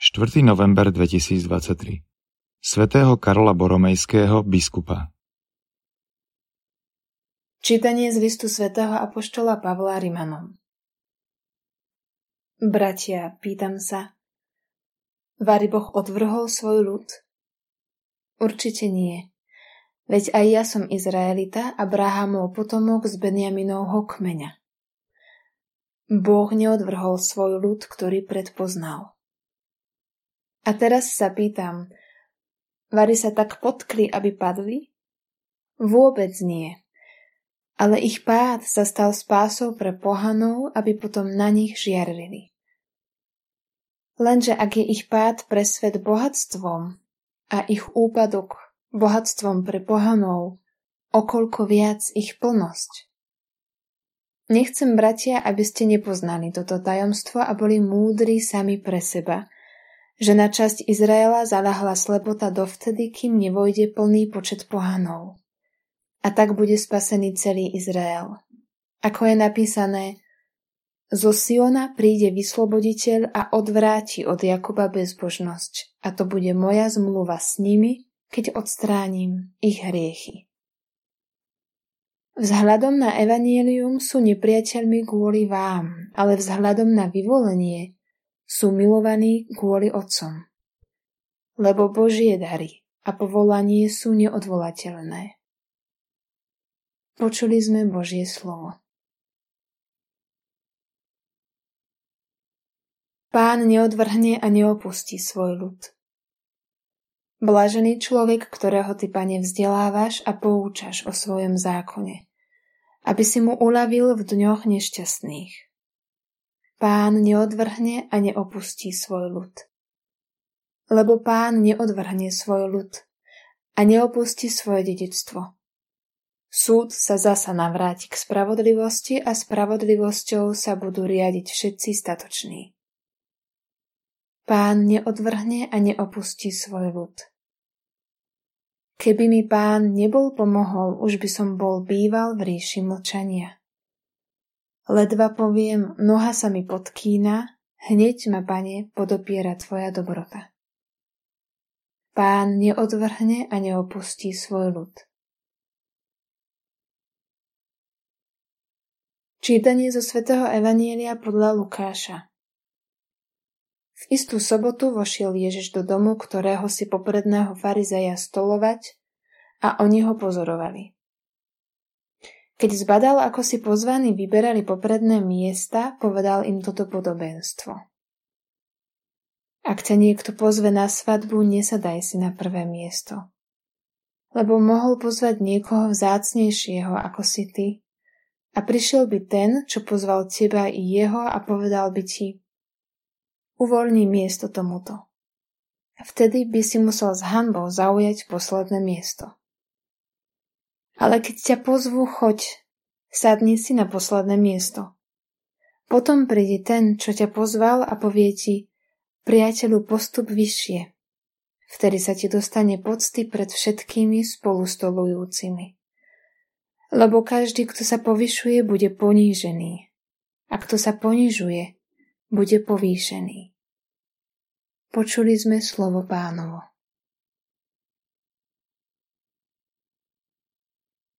4. november 2023 Svetého Karola Boromejského, biskupa Čítanie z listu svätého Apoštola Pavla Rimanom Bratia, pýtam sa, Vary Boh odvrhol svoj ľud? Určite nie. Veď aj ja som Izraelita, Abrahamov potomok z Benjaminovho kmeňa. Boh neodvrhol svoj ľud, ktorý predpoznal. A teraz sa pýtam, Vary sa tak potkli, aby padli? Vôbec nie. Ale ich pád sa stal spásou pre pohanov, aby potom na nich žiarili. Lenže ak je ich pád pre svet bohatstvom a ich úpadok bohatstvom pre pohanov, okolko viac ich plnosť. Nechcem, bratia, aby ste nepoznali toto tajomstvo a boli múdri sami pre seba – že na časť Izraela zalahla slepota dovtedy, kým nevojde plný počet pohanov. A tak bude spasený celý Izrael. Ako je napísané, zo Siona príde vysloboditeľ a odvráti od Jakuba bezbožnosť a to bude moja zmluva s nimi, keď odstránim ich hriechy. Vzhľadom na evanielium sú nepriateľmi kvôli vám, ale vzhľadom na vyvolenie sú milovaní kvôli Otcom. Lebo Božie dary a povolanie sú neodvolateľné. Počuli sme Božie slovo. Pán neodvrhne a neopustí svoj ľud. Blažený človek, ktorého ty, pane, vzdelávaš a poučaš o svojom zákone, aby si mu uľavil v dňoch nešťastných. Pán neodvrhne a neopustí svoj ľud. Lebo pán neodvrhne svoj ľud a neopustí svoje dedictvo. Súd sa zasa navráti k spravodlivosti a spravodlivosťou sa budú riadiť všetci statoční. Pán neodvrhne a neopustí svoj ľud. Keby mi pán nebol pomohol, už by som bol býval v ríši mlčania. Ledva poviem, noha sa mi podkýna, hneď ma, pane, podopiera tvoja dobrota. Pán neodvrhne a neopustí svoj ľud. Čítanie zo svätého Evanielia podľa Lukáša V istú sobotu vošiel Ježiš do domu, ktorého si popredného farizeja stolovať a oni ho pozorovali. Keď zbadal, ako si pozvaní vyberali popredné miesta, povedal im toto podobenstvo. Ak ťa niekto pozve na svadbu, nesadaj si na prvé miesto. Lebo mohol pozvať niekoho vzácnejšieho ako si ty. A prišiel by ten, čo pozval teba i jeho a povedal by ti uvoľni miesto tomuto. Vtedy by si musel s hanbou zaujať posledné miesto. Ale keď ťa pozvú, choď, sadni si na posledné miesto. Potom príde ten, čo ťa pozval a povie ti, priateľu, postup vyššie. Vtedy sa ti dostane pocty pred všetkými spolustolujúcimi. Lebo každý, kto sa povyšuje, bude ponížený. A kto sa ponižuje, bude povýšený. Počuli sme slovo pánovo.